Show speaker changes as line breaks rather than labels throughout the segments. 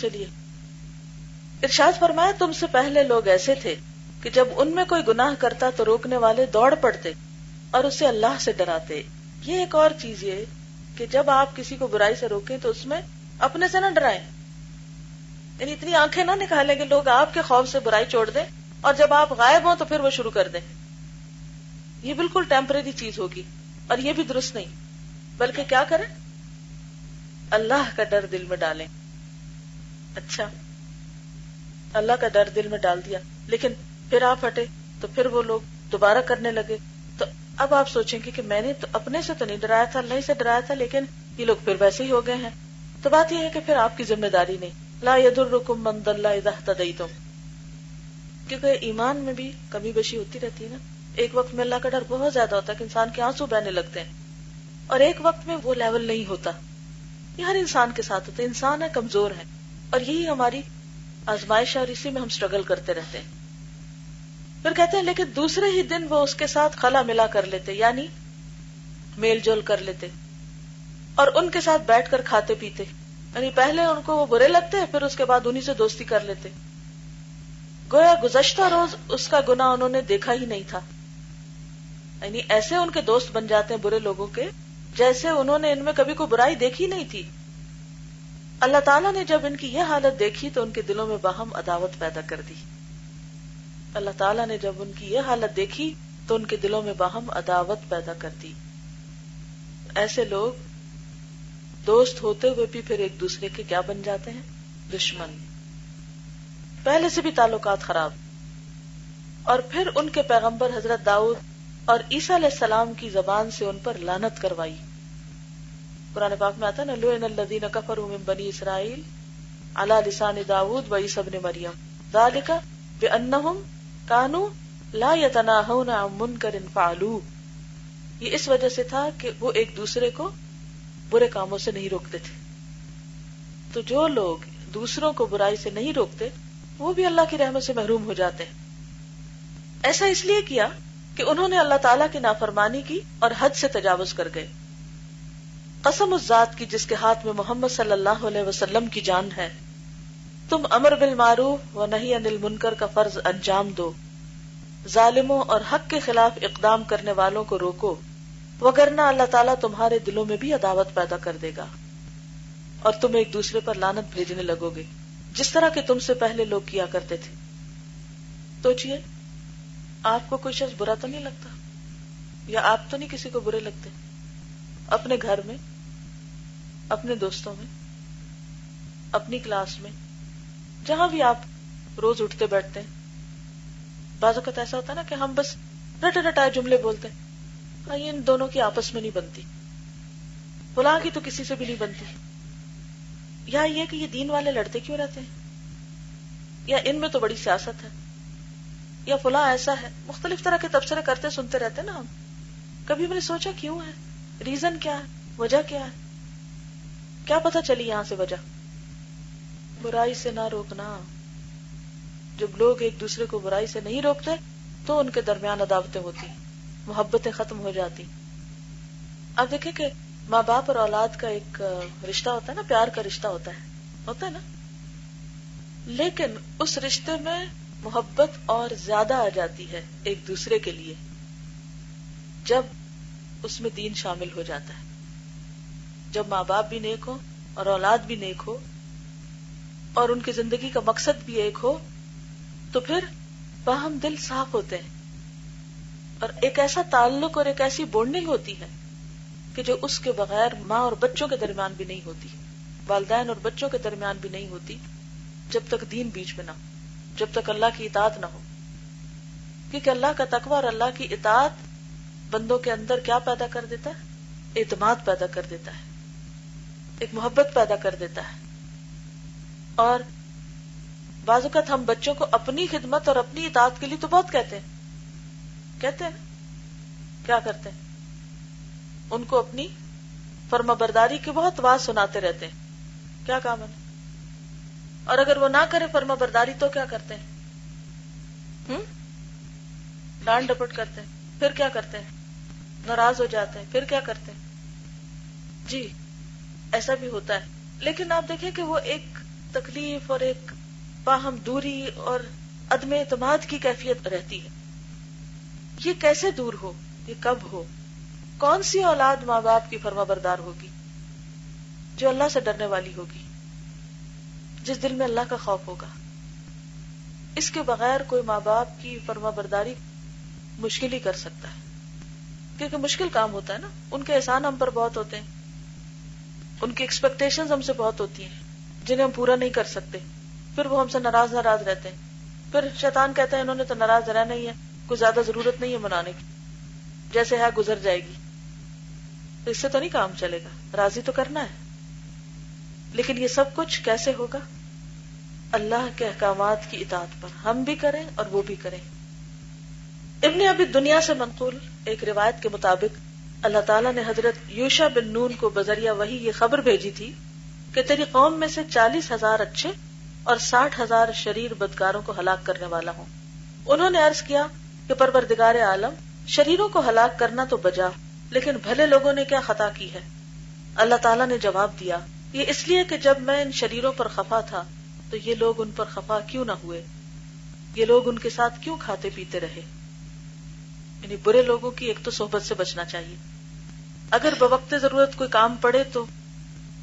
چلیے۔ ارشاد فرمایا، تم سے پہلے لوگ ایسے تھے کہ جب ان میں کوئی گناہ کرتا تو روکنے والے دوڑ پڑتے اور اسے اللہ سے ڈراتے۔ یہ ایک اور چیز یہ کہ جب آپ کسی کو برائی سے روکیں تو اس میں اپنے سے نہ ڈرائیں۔ یعنی اتنی آنکھیں نہ نکالیں کہ لوگ آپ کے خوف سے برائی چھوڑ دیں اور جب آپ غائب ہوں تو پھر وہ شروع کر دیں۔ یہ بالکل ٹیمپرری چیز ہوگی اور یہ بھی درست نہیں، بلکہ کیا کریں؟ اللہ کا ڈر دل میں ڈالیں۔ اچھا۔ اللہ کا ڈر دل میں ڈال دیا۔ لیکن پھر آپ ہٹے، تو پھر وہ لوگ دوبارہ کرنے لگے۔ تو اب آپ سوچیں گے کہ میں نے تو اپنے سے تو نہیں ڈرایا تھا اللہ سے ڈرایا تھا، لیکن یہ لوگ پھر ویسے ہی ہو گئے ہیں۔ تو بات یہ ہے کہ پھر آپ کی ذمہ داری نہیں۔ لا الرکم مند اللہ تم کیونکہ ایمان میں بھی کمی بشی ہوتی رہتی ہے نا۔ ایک وقت میں اللہ کا ڈر بہت زیادہ ہوتا ہے کہ انسان کے آنسو بہنے لگتے ہیں۔ اور ایک وقت میں وہ لیول نہیں ہوتا۔ یہ ہر انسان کے ساتھ ہوتا ہے۔ انسان ہے، کمزور ہے۔ اور یہی ہماری آزمائش اور اسی میں ہم اسٹرگل کرتے رہتے ہیں۔ پھر کہتے ہیں، لیکن دوسرے ہی دن وہ اس کے ساتھ خلا ملا کر لیتے یعنی میل جول کر لیتے اور ان کے ساتھ بیٹھ کر کھاتے پیتے۔ یعنی پہلے ان کو وہ برے لگتے، پھر اس کے بعد انہیں سے دوستی کر لیتے۔ گویا گزشتہ روز اس کا گنا انہوں نے دیکھا ہی نہیں تھا۔ یعنی ایسے ان کے دوست بن جاتے ہیں برے لوگوں کے، جیسے انہوں نے ان میں کبھی کوئی برائی دیکھی نہیں تھی۔ اللہ تعالیٰ نے جب ان کی یہ حالت دیکھی تو ان کے دلوں میں باہم عداوت پیدا کر دی۔ اللہ تعالیٰ نے جب ان کی یہ حالت دیکھی تو ان کے دلوں میں باہم عداوت پیدا کر دی۔ ایسے لوگ دوست ہوتے ہوئے بھی پھر ایک دوسرے کے کیا بن جاتے ہیں؟ دشمن۔ پہلے سے بھی تعلقات خراب۔ اور پھر ان کے پیغمبر حضرت داؤد اور عیسیٰ علیہ السلام کی زبان سے ان پر لانت کروائی۔ قرآن پاک میں آتا نا لو الذین کفروا من بنی اسرائیل علی لسان داود و عیسی ابن مریم۔ ذالک بانہم کانوا لا یتناہون عن منکر فعلوا یہ اس وجہ سے تھا کہ وہ ایک دوسرے کو برے کاموں سے نہیں روکتے تھے۔ تو جو لوگ دوسروں کو برائی سے نہیں روکتے، وہ بھی اللہ کی رحمت سے محروم ہو جاتے ہیں۔ ایسا اس لیے کیا کہ انہوں نے اللہ تعالیٰ کی نافرمانی کی اور حد سے تجاوز کر گئے۔ قسم اس ذات کی جس کے ہاتھ میں محمد صلی اللہ علیہ وسلم کی جان ہے۔ تم امر بالمعروف و نہیں انل منکر کا فرض انجام دو۔ ظالموں اور حق کے خلاف اقدام کرنے والوں کو روکو۔ وگرنہ اللہ تعالیٰ تمہارے دلوں میں بھی عداوت پیدا کر دے گا۔ اور تم ایک دوسرے پر لانت بھیجنے لگو گے، جس طرح کے تم سے پہلے لوگ کیا کرتے تھے۔ سوچیے آپ کو کوئی شخص برا تو نہیں لگتا؟ یا آپ تو نہیں کسی کو برے لگتے؟ اپنے گھر میں اپنے دوستوں میں، اپنی کلاس میں، جہاں بھی آپ روز اٹھتے بیٹھتے ہیں۔ بعض اوقات ایسا ہوتا ہے نا کہ ہم بس رٹ رٹائے جملے بولتے ہیں۔ ان دونوں کی آپس میں نہیں بنتی۔ بلا کی تو کسی سے بھی نہیں بنتی۔ یا یہ کہ یہ دین والے لڑتے کیوں رہتے ہیں؟ یا ان میں تو بڑی سیاست ہے۔ یا فلاں ایسا ہے۔ مختلف طرح کے تبصرے کرتے سنتے رہتے نا ہم۔ کبھی میں نے سوچا کیوں ہے؟ ریزن کیا ہے؟ وجہ کیا ہے؟ کیا پتا چلی یہاں سے وجہ؟ برائی سے نہ روکنا۔ جب لوگ ایک دوسرے کو برائی سے نہیں روکتے، تو ان کے درمیان عداوتیں ہوتی، محبتیں ختم ہو جاتی۔ اب دیکھیں کہ ماں باپ اور اولاد کا ایک رشتہ ہوتا ہے نا، پیار کا رشتہ ہوتا ہے ہوتا ہے نا۔ لیکن اس رشتے میں محبت اور زیادہ آ جاتی ہے ایک دوسرے کے لیے، جب اس میں دین شامل ہو جاتا ہے۔ جب ماں باپ بھی نیک ہو اور اولاد بھی نیک ہو اور ان کی زندگی کا مقصد بھی ایک ہو، تو پھر باہم دل صاف ہوتے ہیں۔ اور ایک ایسا تعلق اور ایک ایسی بونڈنگ ہوتی ہے کہ جو اس کے بغیر ماں اور بچوں کے درمیان بھی نہیں ہوتی، والدین اور بچوں کے درمیان بھی نہیں ہوتی، جب تک دین بیچ میں نہ ہو، جب تک اللہ کی اطاعت نہ ہو۔ کیونکہ اللہ کا تقوی اور اللہ کی اطاعت بندوں کے اندر کیا پیدا کر دیتا ہے؟ اعتماد پیدا کر دیتا ہے۔ ایک محبت پیدا کر دیتا ہے۔ اور بعض اوقات ہم بچوں کو اپنی خدمت اور اپنی اطاعت کے لیے تو بہت کہتے ہیں۔ کہتے ہیں۔ کیا کرتے ہیں؟ ان کو اپنی فرما برداری کی بہت بات سناتے رہتے ہیں۔ کیا کام ہے؟ اور اگر وہ نہ کرے فرما برداری تو کیا کرتے ہیں؟ ڈانٹ ڈپٹ کرتے ہیں۔ پھر کیا کرتے ہیں؟ ناراض ہو جاتے ہیں۔ پھر کیا کرتے ہیں؟ جی۔ ایسا بھی ہوتا ہے۔ لیکن آپ دیکھیں کہ وہ ایک تکلیف اور ایک باہم دوری اور عدم اعتماد کی کیفیت رہتی ہے۔ یہ کیسے دور ہو؟ یہ کب ہو؟ کون سی اولاد ماں باپ کی فرما بردار ہوگی جو اللہ سے ڈرنے والی ہوگی؟ جس دل میں اللہ کا خوف ہوگا۔ اس کے بغیر کوئی ماں باپ کی فرما برداری مشکل ہی کر سکتا ہے۔ کیونکہ مشکل کام ہوتا ہے نا۔ ان کے احسان ہم پر بہت ہوتے ہیں۔ ان کی ایکسپیکٹیشن ہم سے بہت ہوتی ہیں، جنہیں ہم پورا نہیں کر سکتے۔ پھر وہ ہم سے ناراض ناراض رہتے ہیں۔ پھر شیطان کہتا ہے انہوں نے تو ناراض رہنا ہی ہے، کوئی زیادہ ضرورت نہیں ہے منانے کی۔ جیسے ہے گزر جائے گی۔ تو اس سے تو نہیں کام چلے گا۔ راضی تو کرنا ہے۔ لیکن یہ سب کچھ کیسے ہوگا؟ اللہ کے احکامات کی اطاعت پر۔ ہم بھی کریں اور وہ بھی کریں۔ ابن ابھی دنیا سے منقول ایک روایت کے مطابق اللہ تعالیٰ نے حضرت یوشا بن نون کو بذریعہ وہی یہ خبر بھیجی تھی کہ تیری قوم میں سے چالیس ہزار اچھے اور ساٹھ ہزار شریر بدکاروں کو ہلاک کرنے والا ہوں۔ انہوں نے عرض کیا کہ پروردگار عالم، شریروں کو ہلاک کرنا تو بجا، لیکن بھلے لوگوں نے کیا خطا کی ہے؟ اللہ تعالیٰ نے جواب دیا، یہ اس لیے کہ جب میں ان شریروں پر خفا تھا، تو یہ لوگ ان پر خفا کیوں نہ ہوئے؟ یہ لوگ ان کے ساتھ کیوں کھاتے پیتے رہے؟ یعنی برے لوگوں کی ایک تو صحبت سے بچنا چاہیے۔ اگر بوقت ضرورت کوئی کام پڑے تو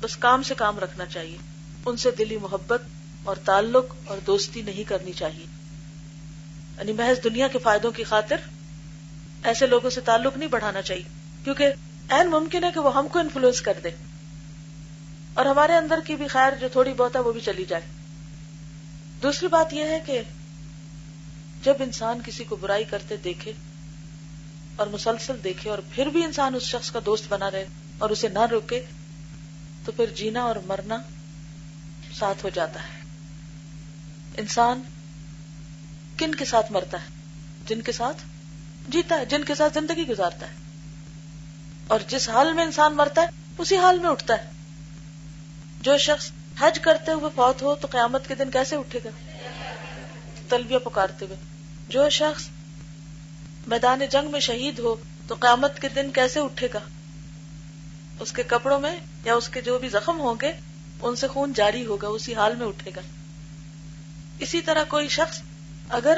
بس کام سے کام رکھنا چاہیے۔ ان سے دلی محبت اور تعلق اور دوستی نہیں کرنی چاہیے۔ یعنی محض دنیا کے فائدوں کی خاطر ایسے لوگوں سے تعلق نہیں بڑھانا چاہیے۔ کیونکہ این ممکن ہے کہ وہ ہم کو انفلوئنس کر دے۔ اور ہمارے اندر کی بھی خیر جو تھوڑی بہت ہے وہ بھی چلی جائے۔ دوسری بات یہ ہے کہ جب انسان کسی کو برائی کرتے دیکھے اور مسلسل دیکھے اور پھر بھی انسان اس شخص کا دوست بنا رہے اور اسے نہ روکے تو پھر جینا اور مرنا ساتھ ہو جاتا ہے۔ انسان کن کے ساتھ مرتا ہے؟ جن کے ساتھ جیتا ہے، جن کے ساتھ زندگی گزارتا ہے۔ اور جس حال میں انسان مرتا ہے، اسی حال میں اٹھتا ہے۔ جو شخص حج کرتے ہوئے فوت ہو تو قیامت کے دن کیسے اٹھے گا؟ تلبیہ پکارتے ہوئے۔ جو شخص میدان جنگ میں شہید ہو تو قیامت کے دن کیسے اٹھے گا؟ اس کے کپڑوں میں یا اس کے جو بھی زخم ہوں گے، ان سے خون جاری ہوگا، اسی حال میں اٹھے گا۔ اسی طرح کوئی شخص اگر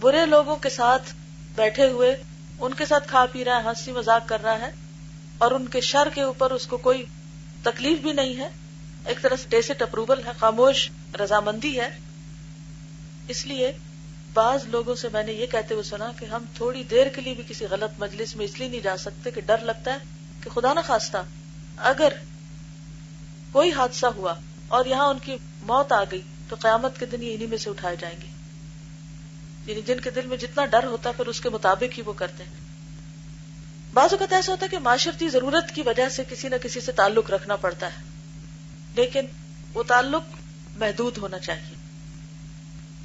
برے لوگوں کے ساتھ بیٹھے ہوئے، ان کے ساتھ کھا پی رہا ہے، ہنسی مزاق کر رہا ہے، اور ان کے شر کے اوپر اس کو کوئی تکلیف بھی نہیں ہے، ایک طرح سے ٹیسٹ اپروول ہے، خاموش، رضامندی ہے۔ اس لیے بعض لوگوں سے میں نے یہ کہتے ہوئے سنا کہ ہم تھوڑی دیر کے لیے بھی کسی غلط مجلس میں اس لیے نہیں جا سکتے کہ ڈر لگتا ہے کہ خدا نہ خواستہ اگر کوئی حادثہ ہوا اور یہاں ان کی موت آ گئی تو قیامت کے دن یہ انہیں میں سے اٹھائے جائیں گے۔ یعنی جن کے دل میں جتنا ڈر ہوتا ہے پھر اس کے مطابق ہی وہ کرتے ہیں۔ بعض اوقات ایسا ہوتا ہے کہ معاشرتی ضرورت کی وجہ سے کسی نہ کسی سے تعلق رکھنا پڑتا ہے، لیکن وہ تعلق محدود ہونا چاہیے۔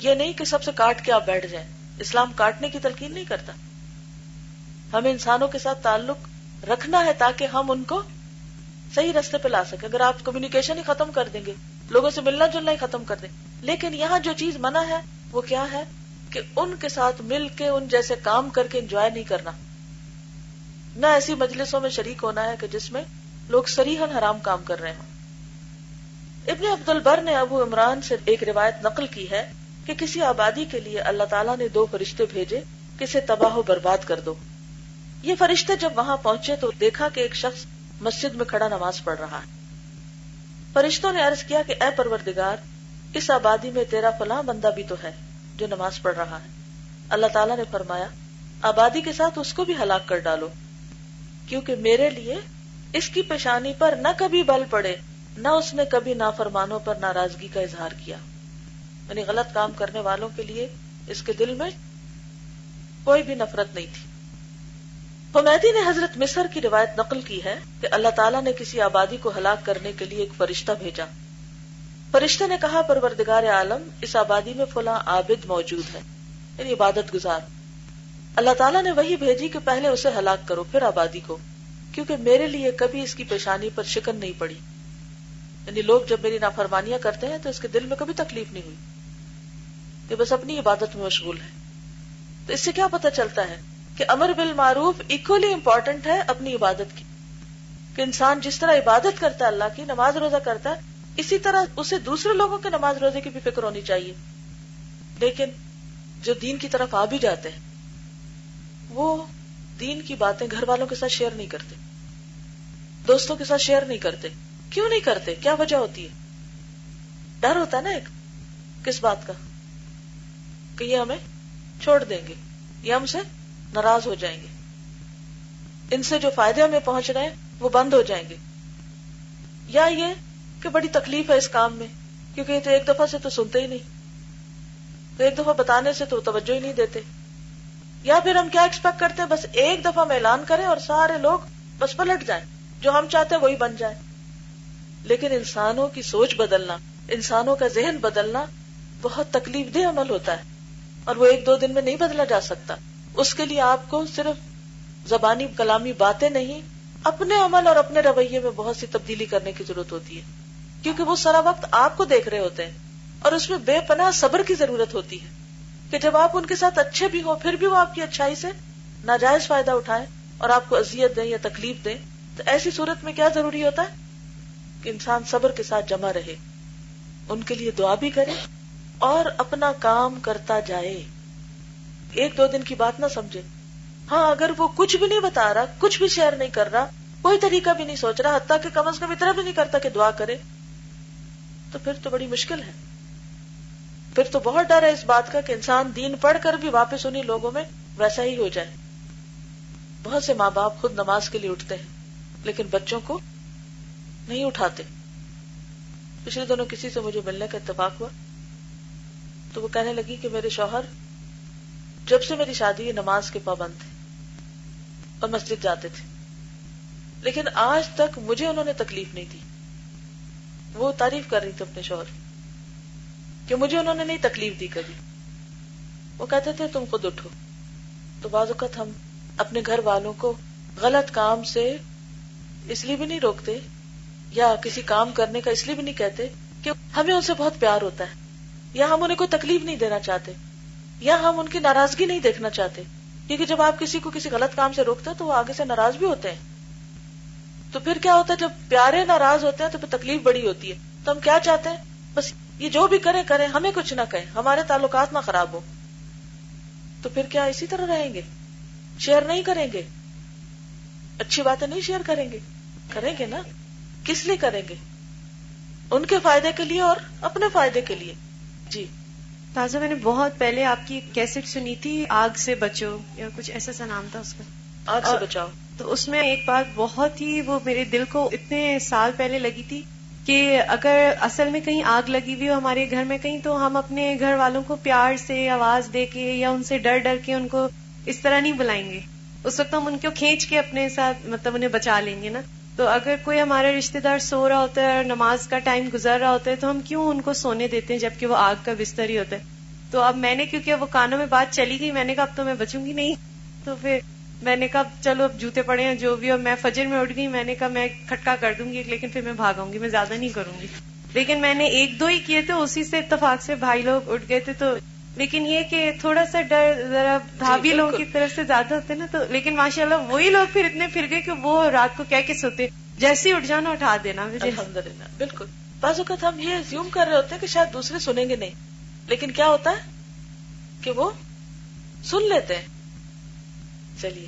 یہ نہیں کہ سب سے کاٹ کے آپ بیٹھ جائیں۔ اسلام کاٹنے کی تلقین نہیں کرتا۔ ہمیں انسانوں کے ساتھ تعلق رکھنا ہے تاکہ ہم ان کو صحیح رستے پہ لا سکیں۔ اگر آپ کمیونیکیشن ہی ختم کر دیں گے، لوگوں سے ملنا جلنا ہی ختم کر دیں۔ لیکن یہاں جو چیز منع ہے، وہ کیا ہے؟ کہ ان کے ساتھ مل کے ان جیسے کام کر کے انجوائے نہیں کرنا۔ نہ ایسی مجلسوں میں شریک ہونا ہے کہ جس میں لوگ سریحن حرام کام کر رہے ہوں۔ ابن عبد البر نے ابو عمران سے ایک روایت نقل کی ہے۔ کہ کسی آبادی کے لیے اللہ تعالیٰ نے دو فرشتے بھیجے کسے تباہ و برباد کر دو۔ یہ فرشتے جب وہاں پہنچے تو دیکھا کہ ایک شخص مسجد میں کھڑا نماز پڑھ رہا ہے۔ فرشتوں نے عرض کیا کہ اے پروردگار، اس آبادی میں تیرا فلاں بندہ بھی تو ہے جو نماز پڑھ رہا ہے۔ اللہ تعالیٰ نے فرمایا، آبادی کے ساتھ اس کو بھی ہلاک کر ڈالو، کیونکہ میرے لیے اس کی پیشانی پر نہ کبھی بل پڑے، نہ اس نے کبھی نافرمانوں پر ناراضگی کا اظہار کیا۔ یعنی غلط کام کرنے والوں کے لیے اس کے دل میں کوئی بھی نفرت نہیں تھی۔ حمیدی نے حضرت مصر کی روایت نقل کی ہے کہ اللہ تعالیٰ نے کسی آبادی کو ہلاک کرنے کے لیے ایک فرشتہ بھیجا۔ فرشتے نے کہا، پروردگار عالم، اس آبادی میں فلاں عابد موجود ہے۔ یعنی عبادت گزار۔ اللہ تعالیٰ نے وہی بھیجی کہ پہلے اسے ہلاک کرو، پھر آبادی کو۔ کیونکہ میرے لیے کبھی اس کی پیشانی پر شکن نہیں پڑی۔ یعنی لوگ جب میری نافرمانیاں کرتے ہیں تو اس کے دل میں کبھی تکلیف نہیں ہوئی۔ کہ بس اپنی عبادت میں مشغول ہے تو اس سے کیا پتا چلتا ہے کہ امر بال معروف اکولی امپورٹنٹ ہے اپنی عبادت کی۔ کہ انسان جس طرح عبادت کرتا ہے اللہ کی، نماز روزہ کرتا ہے، اسی طرح اسے دوسرے لوگوں کے نماز روزے کی بھی فکر ہونی چاہیے۔ لیکن جو دین کی طرف آ بھی جاتے ہیں، وہ دین کی باتیں گھر والوں کے ساتھ شیئر نہیں کرتے۔ دوستوں کے ساتھ شیئر نہیں کرتے۔ کیوں نہیں کرتے؟ کیا وجہ ہوتی ہے؟ ڈر ہوتا ہے نا ایک، کس بات کا؟ کہ یہ ہمیں چھوڑ دیں گے، یہ ہم سے ناراض ہو جائیں گے۔ ان سے جو فائدے ہمیں پہنچ رہے ہیں، وہ بند ہو جائیں گے۔ یا یہ کہ بڑی تکلیف ہے اس کام میں، کیونکہ یہ تو ایک دفعہ سے تو سنتے ہی نہیں، تو ایک دفعہ بتانے سے تو توجہ ہی نہیں دیتے۔ یا پھر ہم کیا ایکسپیکٹ کرتے ہیں، بس ایک دفعہ میں اعلان کریں اور سارے لوگ بس پلٹ جائیں، جو ہم چاہتے ہیں وہی بن جائے لیکن انسانوں کی سوچ بدلنا، انسانوں کا ذہن بدلنا بہت تکلیف دہ عمل ہوتا ہے۔ اور وہ ایک دو دن میں نہیں بدلا جا سکتا۔ اس کے لیے آپ کو صرف زبانی کلامی باتیں نہیں، اپنے عمل اور اپنے رویے میں بہت سی تبدیلی کرنے کی ضرورت ہوتی ہے۔ کیونکہ وہ سارا وقت آپ کو دیکھ رہے ہوتے ہیں اور اس میں بے پناہ صبر کی ضرورت ہوتی ہے کہ جب آپ ان کے ساتھ اچھے بھی ہو پھر بھی وہ آپ کی اچھائی سے ناجائز فائدہ اٹھائے اور آپ کو اذیت دیں یا تکلیف دیں، تو ایسی صورت میں کیا ضروری ہوتا ہے؟ کہ انسان صبر کے ساتھ جمع رہے، ان کے لیے دعا بھی کرے اور اپنا کام کرتا جائے۔ ایک دو دن کی بات نہ سمجھے۔ ہاں اگر وہ کچھ بھی نہیں بتا رہا، کچھ بھی شیئر نہیں کر رہا، کوئی طریقہ بھی نہیں سوچ رہا، حتیٰ کہ کم از کم اتنا بھی نہیں کرتا کہ دعا کرے، تو پھر تو بڑی مشکل ہے۔ پھر تو بہت ڈر ہے اس بات کا کہ انسان دین پڑھ کر بھی واپس انہیں لوگوں میں ویسا ہی ہو جائے۔ بہت سے ماں باپ خود نماز کے لیے اٹھتے ہیں، لیکن بچوں کو نہیں اٹھاتے۔ پچھلے دنوں کسی سے مجھے ملنے کا اتفاق ہوا۔ تو وہ کہنے لگی کہ میرے شوہر، جب سے میری شادی نماز کے پابند تھے اور مسجد جاتے تھے۔ لیکن آج تک مجھے انہوں نے تکلیف نہیں دی۔ وہ تعریف کر رہی تھی اپنے شوہر کہ مجھے انہوں نے نہیں تکلیف دی کبھی۔ وہ کہتے تھے، تم خود اٹھو۔ تو بعض اوقات ہم اپنے گھر والوں کو غلط کام سے اس لیے بھی نہیں روکتے یا کسی کام کرنے کا اس لیے بھی نہیں کہتے کہ ہمیں ان سے بہت پیار ہوتا ہے۔ یا ہم انہیں کوئی تکلیف نہیں دینا چاہتے یا ہم ان کی ناراضگی نہیں دیکھنا چاہتے، کیونکہ جب آپ کسی کو کسی غلط کام سے روکتے ہیں تو وہ آگے سے ناراض بھی ہوتے ہیں۔ تو پھر کیا ہوتا ہے، جب پیارے ناراض ہوتے ہیں تو پھر تکلیف بڑی ہوتی ہے۔ تو ہم کیا چاہتے ہیں؟ بس یہ جو بھی کرے کرے ہمیں کچھ نہ کہیں، ہمارے تعلقات نہ خراب ہو تو پھر کیا اسی طرح رہیں گے؟ شیئر نہیں کریں گے؟ اچھی باتیں نہیں شیئر کریں گے؟ کریں گے نا؟ کس لیے کریں گے؟ ان کے فائدے کے لیے اور اپنے فائدے کے لیے۔ جی۔
تازہ میں نے بہت پہلے آپ کی کیسٹ سنی تھی آگ سے بچو یا کچھ ایسا سا نام تھا اس کا۔
آگ سے بچاؤ۔
تو اس میں ایک بات بہت ہی وہ میرے دل کو اتنے سال پہلے لگی تھی کہ اگر اصل میں کہیں آگ لگی ہوئی ہو ہمارے گھر میں کہیں تو ہم اپنے گھر والوں کو پیار سے آواز دے کے یا ان سے ڈر ڈر کے ان کو اس طرح نہیں بلائیں گے۔ اس وقت ہم ان کو کھینچ کے اپنے ساتھ مطلب انہیں بچا لیں گے نا۔ تو اگر کوئی ہمارا رشتے دار سو رہا ہوتا ہے اور نماز کا ٹائم گزر رہا ہوتا ہے تو ہم کیوں ان کو سونے دیتے ہیں جبکہ وہ آگ کا بستر ہی ہوتا ہے؟ تو اب میں نے کیونکہ وہ کانوں میں بات چلی گئی، میں نے کہا اب تو میں بچوں گی نہیں۔ تو پھر میں نے کہا چلو اب جوتے پڑے ہیں جو بھی اور میں فجر میں اٹھ گئی، میں نے کہا میں کھٹکا کر دوں گی، لیکن پھر میں بھاگوں گی، میں زیادہ نہیں کروں گی۔ لیکن میں نے ایک دو ہی کیے تھے، اسی سے اتفاق سے بھائی لوگ اٹھ گئے تھے، تو لیکن یہ کہ تھوڑا سا ڈر ذرا دھابی جی، لوگوں کی طرف سے زیادہ ہوتے نا تو لیکن ماشاء اللہ وہی لوگ پھر اتنے پھر گئے کہ وہ رات کو کہہ کے سوتے جیسے ہی اٹھ جانا اٹھا دینا
الحمد للہ بالکل۔ بعض اوقات ہم یہ زیوم کر رہے ہوتے ہیں کہ شاید دوسرے سنیں گے نہیں۔ لیکن کیا ہوتا ہے؟ کہ وہ سن لیتے ہیں۔ چلیے۔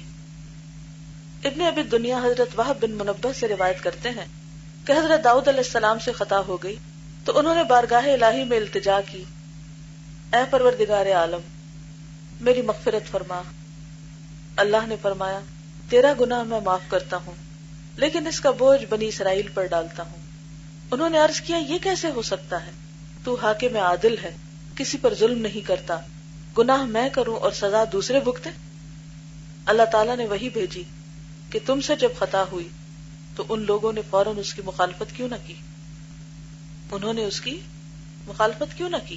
ابن ابھی دنیا حضرت واہ بن منبع سے روایت کرتے ہیں کہ حضرت داؤد علیہ السلام سے خطا ہو گئی تو انہوں نے بارگاہ الہی میں التجا کی۔ اے پروردگار عالم، میری مغفرت فرما۔ اللہ نے فرمایا، تیرا گناہ میں معاف کرتا ہوں، لیکن اس کا بوجھ بنی اسرائیل پر ڈالتا ہوں۔ انہوں نے عرض کیا، یہ کیسے ہو سکتا ہے؟ تو حاکم عادل ہے، کسی پر ظلم نہیں کرتا۔ گناہ میں کروں اور سزا دوسرے بھگتے؟ اللہ تعالیٰ نے وہی بھیجی کہ تم سے جب خطا ہوئی، تو ان لوگوں نے فوراً اس کی مخالفت کیوں نہ کی؟ انہوں نے اس کی مخالفت کیوں نہ کی؟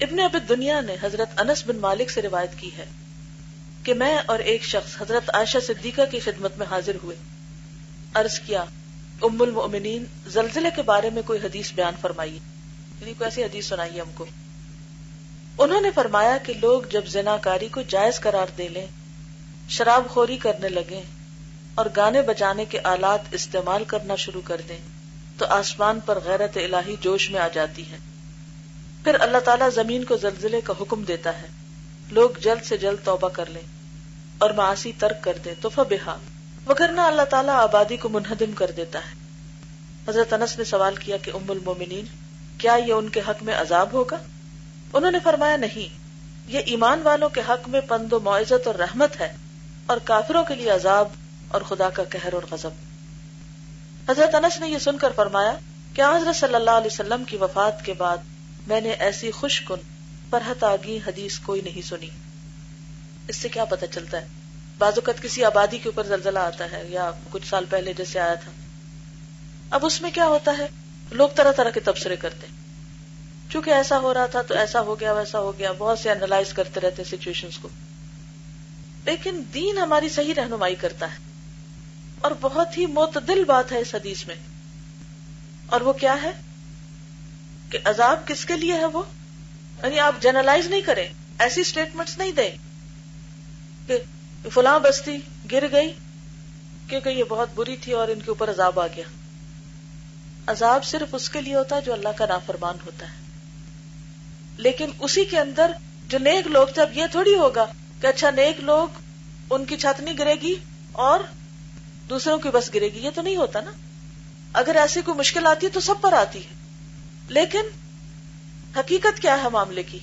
ابن اب دنیا نے حضرت انس بن مالک سے روایت کی ہے کہ میں اور ایک شخص حضرت عائشہ صدیقہ کی خدمت میں حاضر ہوئے۔ عرض کیا، ام المؤمنین، زلزلے کے بارے میں کوئی حدیث بیان فرمائی یعنی کوئی ایسی حدیث سنائی ہم کو۔ انہوں نے فرمایا کہ لوگ جب زنا کاری کو جائز قرار دے لیں، شراب خوری کرنے لگے اور گانے بجانے کے آلات استعمال کرنا شروع کر دیں، تو آسمان پر غیرت الہی جوش میں آ جاتی ہے۔ پھر اللہ تعالیٰ زمین کو زلزلے کا حکم دیتا ہے۔ لوگ جلد سے جلد توبہ کر لیں اور معاشی ترک کر دیں، تو فبہا۔ وغیرہ اللہ تعالیٰ آبادی کو منہدم کر دیتا ہے۔ حضرت انس نے سوال کیا کہ ام المومنین، کیا یہ ان کے حق میں عذاب ہوگا؟ انہوں نے فرمایا، نہیں، یہ ایمان والوں کے حق میں پند و معزت اور رحمت ہے اور کافروں کے لیے عذاب اور خدا کا قہر اور غضب۔ حضرت انس نے یہ سن کر فرمایا کہ حضرت صلی اللہ علیہ وسلم کی وفات کے بعد میں نے ایسی خوش کن پرہت آگی حدیث کوئی نہیں سنی۔ اس سے کیا پتہ چلتا ہے؟ بعض اوقات کسی آبادی کے اوپر زلزلہ آتا ہے یا کچھ سال پہلے جیسے آیا تھا۔ اب اس میں کیا ہوتا ہے؟ لوگ طرح طرح کے تبصرے کرتے چونکہ ایسا ہو رہا تھا تو ایسا ہو گیا، ویسا ہو گیا، بہت سے اینالائز کرتے رہتے سچویشن کو۔ لیکن دین ہماری صحیح رہنمائی کرتا ہے۔ اور بہت ہی معتدل بات ہے اس حدیث میں۔ اور وہ کیا ہے؟ کہ عذاب کس کے لیے ہے وہ؟ یعنی آپ جنرلائز نہیں کریں، ایسی اسٹیٹمنٹس نہیں دیں کہ فلاں بستی گر گئی کیونکہ یہ بہت بری تھی اور ان کے اوپر عذاب آ گیا۔ عذاب صرف اس کے لیے ہوتا ہے جو اللہ کا نافرمان ہوتا ہے۔ لیکن اسی کے اندر جو نیک لوگ تھے، اب یہ تھوڑی ہوگا کہ اچھا نیک لوگ ان کی چھت نہیں گرے گی اور دوسروں کی بس گرے گی، یہ تو نہیں ہوتا نا۔ اگر ایسی کوئی مشکل آتی ہے تو سب پر آتی ہے۔ لیکن حقیقت کیا ہے معاملے کی؟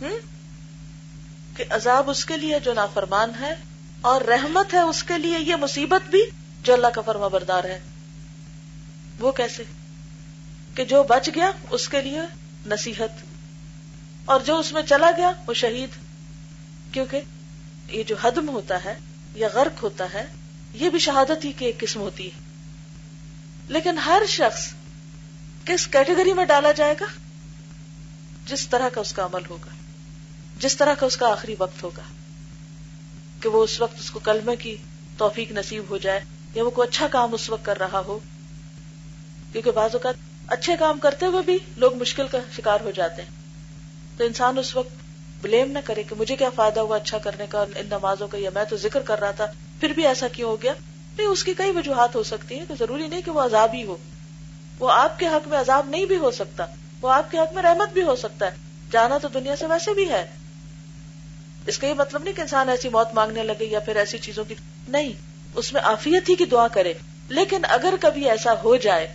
ہم؟ کہ عذاب اس کے لیے جو نافرمان ہے اور رحمت ہے اس کے لیے یہ مصیبت بھی جو اللہ کا فرما بردار ہے۔ وہ کیسے؟ کہ جو بچ گیا اس کے لیے نصیحت، اور جو اس میں چلا گیا وہ شہید۔ کیونکہ یہ جو حدم ہوتا ہے، یا غرق ہوتا ہے، یہ بھی شہادت ہی کی ایک قسم ہوتی ہے۔ لیکن ہر شخص کس کیٹیگری میں ڈالا جائے گا؟ جس طرح کا اس کا عمل ہوگا، جس طرح کا اس کا آخری وقت ہوگا، کہ وہ اس وقت اس کو کلمے کی توفیق نصیب ہو جائے، یا وہ کوئی اچھا کام اس وقت کر رہا ہو۔ کیونکہ بعض اوقات اچھے کام کرتے ہوئے بھی لوگ مشکل کا شکار ہو جاتے ہیں۔ تو انسان اس وقت بلیم نہ کرے کہ مجھے کیا فائدہ ہوا اچھا کرنے کا، ان نمازوں کا، یا میں تو ذکر کر رہا تھا، پھر بھی ایسا کیوں ہو گیا؟ نہیں، اس کی کئی وجوہات ہو سکتی ہیں کہ ضروری نہیں کہ وہ عذاب ہی ہو۔ وہ آپ کے حق میں عذاب نہیں بھی ہو سکتا، وہ آپ کے حق میں رحمت بھی ہو سکتا ہے۔ جانا تو دنیا سے ویسے بھی ہے۔ اس کا یہ مطلب نہیں کہ انسان ایسی موت مانگنے لگے یا پھر ایسی چیزوں کی، نہیں، اس میں آفیت ہی کی دعا کرے۔ لیکن اگر کبھی ایسا ہو جائے،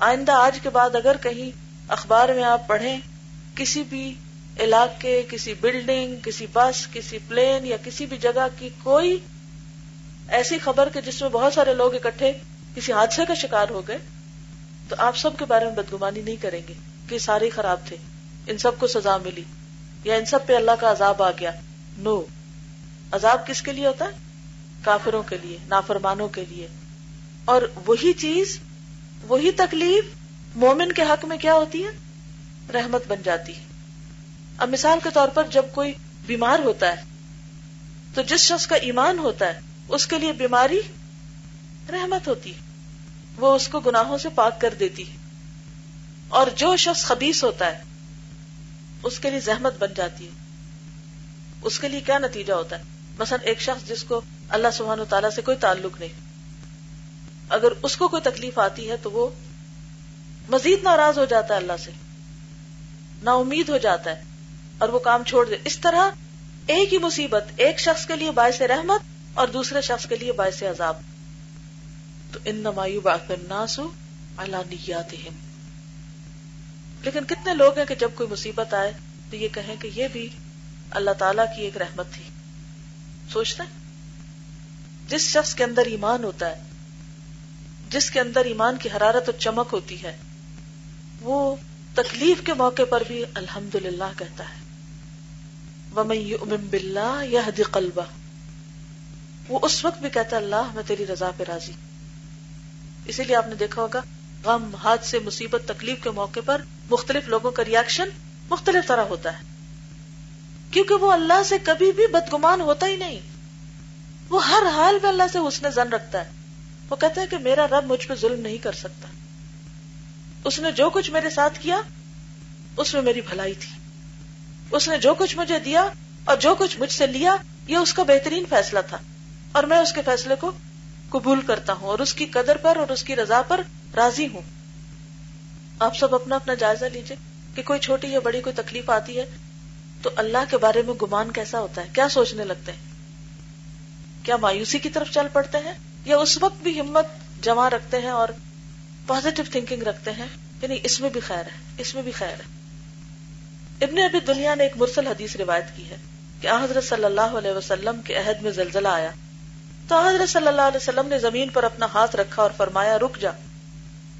آئندہ آج کے بعد اگر کہیں اخبار میں آپ پڑھیں، کسی بھی علاقے، کسی بلڈنگ کسی بس کسی پلین یا کسی بھی جگہ کی کوئی ایسی خبر کہ جس میں بہت سارے لوگ اکٹھے کسی حادثے کا شکار ہو گئے تو آپ سب کے بارے میں بدگمانی نہیں کریں گے کہ سارے خراب تھے، ان سب کو سزا ملی، یا ان سب پہ اللہ کا عذاب آ گیا۔ نو، عذاب کس کے لیے ہوتا ہے؟ کافروں کے لیے، نافرمانوں کے لیے۔ اور وہی چیز، وہی تکلیف مومن کے حق میں کیا ہوتی ہے؟ رحمت بن جاتی ہے۔ اب مثال کے طور پر جب کوئی بیمار ہوتا ہے، تو جس شخص کا ایمان ہوتا ہے، اس کے لیے بیماری رحمت ہوتی ہے۔ وہ اس کو گناہوں سے پاک کر دیتی ہے۔ اور جو شخص خبیص ہوتا ہے، اس کے لیے زحمت بن جاتی ہے۔ اس کے لیے کیا نتیجہ ہوتا ہے؟ مثلا ایک شخص جس کو اللہ سبحان و تعالیٰ سے کوئی تعلق نہیں۔ اگر اس کو کوئی تکلیف آتی ہے تو وہ مزید ناراض ہو جاتا ہے اللہ سے۔ نا امید ہو جاتا ہے اور وہ کام چھوڑ دے۔ اس طرح ایک ہی مصیبت، ایک شخص کے لیے باعث رحمت اور دوسرے شخص کے لیے باعث عذاب۔ تو ان نمایو باسو اللہ نیاتہم۔ لیکن کتنے لوگ ہیں کہ جب کوئی مصیبت آئے تو یہ کہیں کہ یہ بھی اللہ تعالی کی ایک رحمت تھی۔ سوچتے ہیں؟ جس شخص کے اندر ایمان ہوتا ہے، جس کے اندر ایمان کی حرارت اور چمک ہوتی ہے، وہ تکلیف کے موقع پر بھی الحمد للہ کہتا ہے۔ قلبہ۔ وہ اس وقت بھی کہتا ہے، اللہ میں تیری رضا پہ راضی۔ اسی لیے آپ نے دیکھا ہوگا، غم ہاتھ سے مصیبت، تکلیف کے موقع پر مختلف لوگوں کا ریئیکشن مختلف طرح ہوتا ہے۔ کیونکہ وہ اللہ سے کبھی بھی بدگمان ہوتا ہی نہیں۔ وہ ہر حال میں اللہ سے حسن زن رکھتا ہے۔ وہ کہتا ہے کہ میرا رب مجھ پہ ظلم نہیں کر سکتا۔ اس نے جو کچھ میرے ساتھ کیا، اس میں میری بھلائی تھی۔ اس نے جو کچھ مجھے دیا اور جو کچھ مجھ سے لیا، یہ اس کا بہترین فیصلہ تھا۔ اور میں اس کے فیصلے کو قبول کرتا ہوں اور اس کی قدر پر اور اس کی رضا پر راضی ہوں۔ آپ سب اپنا اپنا جائزہ لیجیے کہ کوئی چھوٹی یا بڑی کوئی تکلیف آتی ہے تو اللہ کے بارے میں گمان کیسا ہوتا ہے؟ کیا سوچنے لگتے ہیں؟ کیا مایوسی کی طرف چل پڑتے ہیں؟ یا اس وقت بھی ہمت جمع رکھتے ہیں اور پازیٹو تھنکنگ رکھتے ہیں؟ یعنی اس میں بھی خیر ہے، اس میں بھی خیر ہے۔ ابن ابھی دنیا نے ایک مرسل حدیث روایت کی ہے کہ حضرت صلی اللہ علیہ وسلم کے عہد میں زلزلہ آیا۔ تو حضرت صلی اللہ علیہ وسلم نے زمین پر اپنا ہاتھ رکھا اور فرمایا، رک جا۔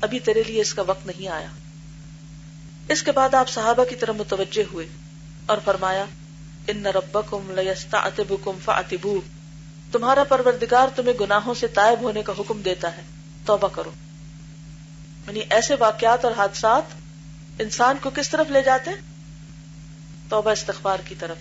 ابھی تیرے لیے اس کا وقت نہیں آیا۔ اس کے بعد آپ صحابہ کی طرف متوجہ ہوئے اور فرمایا، ان ربکم لیستعتبکم فاعتبو تمہارا پروردگار تمہیں گناہوں سے تائب ہونے کا حکم دیتا ہے۔ توبہ کرو۔ یعنی ایسے واقعات اور حادثات انسان کو کس طرف لے جاتے؟ توبہ استغفار کی طرف۔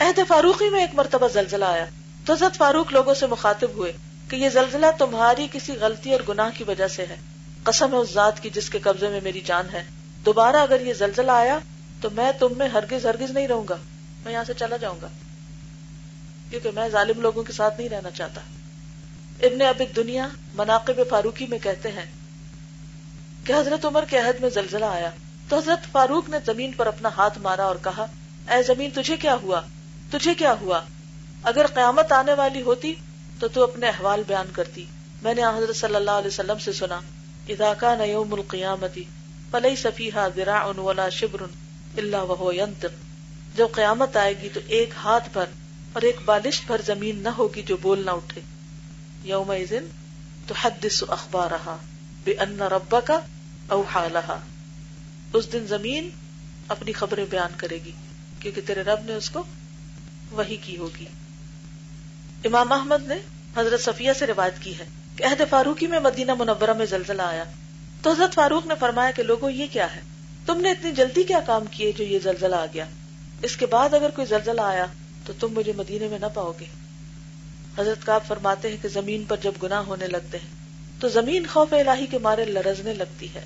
عہد فاروقی میں ایک مرتبہ زلزلہ آیا۔ تو حضرت فاروق لوگوں سے مخاطب ہوئے کہ یہ زلزلہ تمہاری کسی غلطی اور گناہ کی وجہ سے ہے۔ قسم ہے اس ذات کی جس کے قبضے میں میری جان ہے۔ دوبارہ اگر یہ زلزلہ آیا تو میں تم میں ہرگز ہرگز نہیں رہوں گا۔ میں یہاں سے چلا جاؤں گا۔ کیونکہ میں ظالم لوگوں کے ساتھ نہیں رہنا چاہتا۔ ابن اب دنیا مناقب فاروقی میں کہتے ہیں کہ حضرت عمر کے عہد میں زلزلہ آیا۔ تو حضرت فاروق نے زمین پر اپنا ہاتھ مارا اور کہا، اے زمین، تجھے کیا ہوا؟ تجھے کیا ہوا؟ اگر قیامت آنے والی ہوتی تو تو اپنے احوال بیان کرتی۔ میں نے حضرت صلی اللہ علیہ وسلم سے سنا، اذا كان يوم القيامه فليس فيها ذراع ولا شبر الا وهو ينطق جب قیامت آئے گی تو ایک ہاتھ بھر اور ایک بالش بھر زمین نہ ہوگی جو بول نہ اٹھے۔ یوم اذن تحدث اخبارها بان ربك اوحى لها اس دن زمین اپنی خبریں بیان کرے گی، کیونکہ تیرے رب نے اس کو وہی کی ہوگی۔ امام احمد نے حضرت صفیہ سے روایت کی ہے کہ عہد فاروقی میں مدینہ منورہ میں زلزلہ آیا۔ تو حضرت فاروق نے فرمایا کہ لوگوں، یہ کیا ہے؟ تم نے اتنی جلدی کیا کام کیے جو یہ زلزلہ آ گیا؟ اس کے بعد اگر کوئی زلزلہ آیا تو تم مجھے مدینے میں نہ پاؤ گے۔ حضرت کاب فرماتے ہیں کہ زمین پر جب گناہ ہونے لگتے ہیں، تو زمین خوف الہی کے مارے لرزنے لگتی ہے۔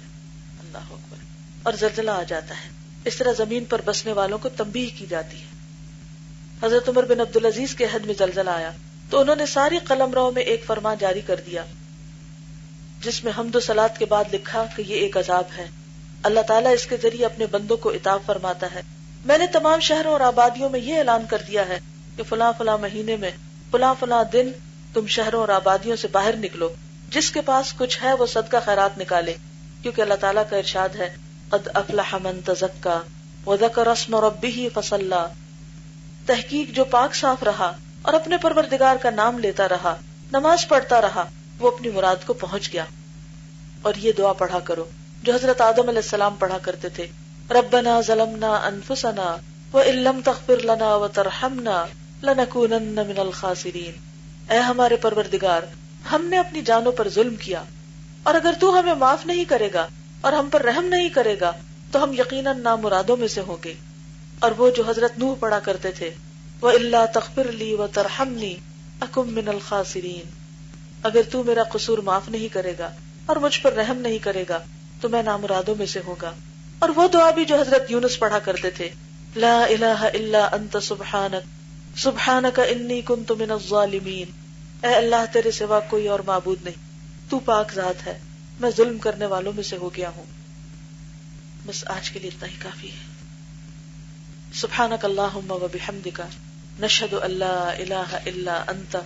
اللہ اکبر۔ اور زلزلہ آ جاتا ہے۔ اس طرح زمین پر بسنے والوں کو تمبی کی جاتی ہے۔ حضرت عمر بن عبد العزیز کے حد میں زلزلہ آیا۔ تو انہوں نے ساری قلم رو میں ایک فرمان جاری کر دیا، جس میں حمد و سلاد کے بعد لکھا کہ یہ ایک عذاب ہے۔ اللہ تعالیٰ اس کے ذریعے اپنے بندوں کو اتاب فرماتا ہے۔ میں نے تمام شہروں اور آبادیوں میں یہ اعلان کر دیا ہے کہ فلاں فلاں مہینے میں، فلاں فلاں دن تم شہروں اور آبادیوں سے باہر نکلو۔ جس کے پاس کچھ ہے وہ صدقہ خیرات نکالے، کیونکہ اللہ تعالیٰ کا ارشاد ہے، قد افلح من تزکا وذکر اسم ربه فصلى تحقیق جو پاک صاف رہا اور اپنے پروردگار کا نام لیتا رہا، نماز پڑھتا رہا، وہ اپنی مراد کو پہنچ گیا۔ اور یہ دعا پڑھا کرو، جو حضرت آدم علیہ السلام پڑھا کرتے تھے۔ ربنا ظلمنا انفسنا وَإِن تَغْفِرْ لَنَا وَتَرْحَمْنَا لَنَكُونَنَّ مِنَ الْخَاسِرِينَ اے ہمارے پروردگار، ہم نے اپنی جانوں پر ظلم کیا۔ اور اگر تو ہمیں معاف نہیں کرے گا اور ہم پر رحم نہیں کرے گا، تو ہم یقیناً نامرادوں میں سے ہوں گے۔ اور وہ جو حضرت نوح پڑھا کرتے تھے وہ اللہ تخبر لی و ترحمنی اکم من الخاسرین اگر تو میرا قصور معاف نہیں کرے گا اور مجھ پر رحم نہیں کرے گا، تو میں نامرادوں میں سے ہوگا۔ اور وہ دعا بھی جو حضرت یونس پڑھا کرتے تھے۔ لا الہ الا انت سبحانک سبحانک انی کنت من الظالمین۔ اے اللہ، تیرے سوا کوئی اور معبود نہیں۔ تو پاک ذات ہے۔ میں ظلم کرنے والوں میں سے ہو گیا ہوں۔ بس آج کے لیے اتنا ہی کافی ہے۔ سبحانک اللہم و بحمدکا نشهد ان لا اله الا انت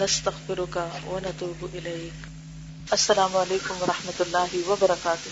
نستغفرك ونتوب اليك السلام علیکم ورحمۃ اللہ وبرکاتہ۔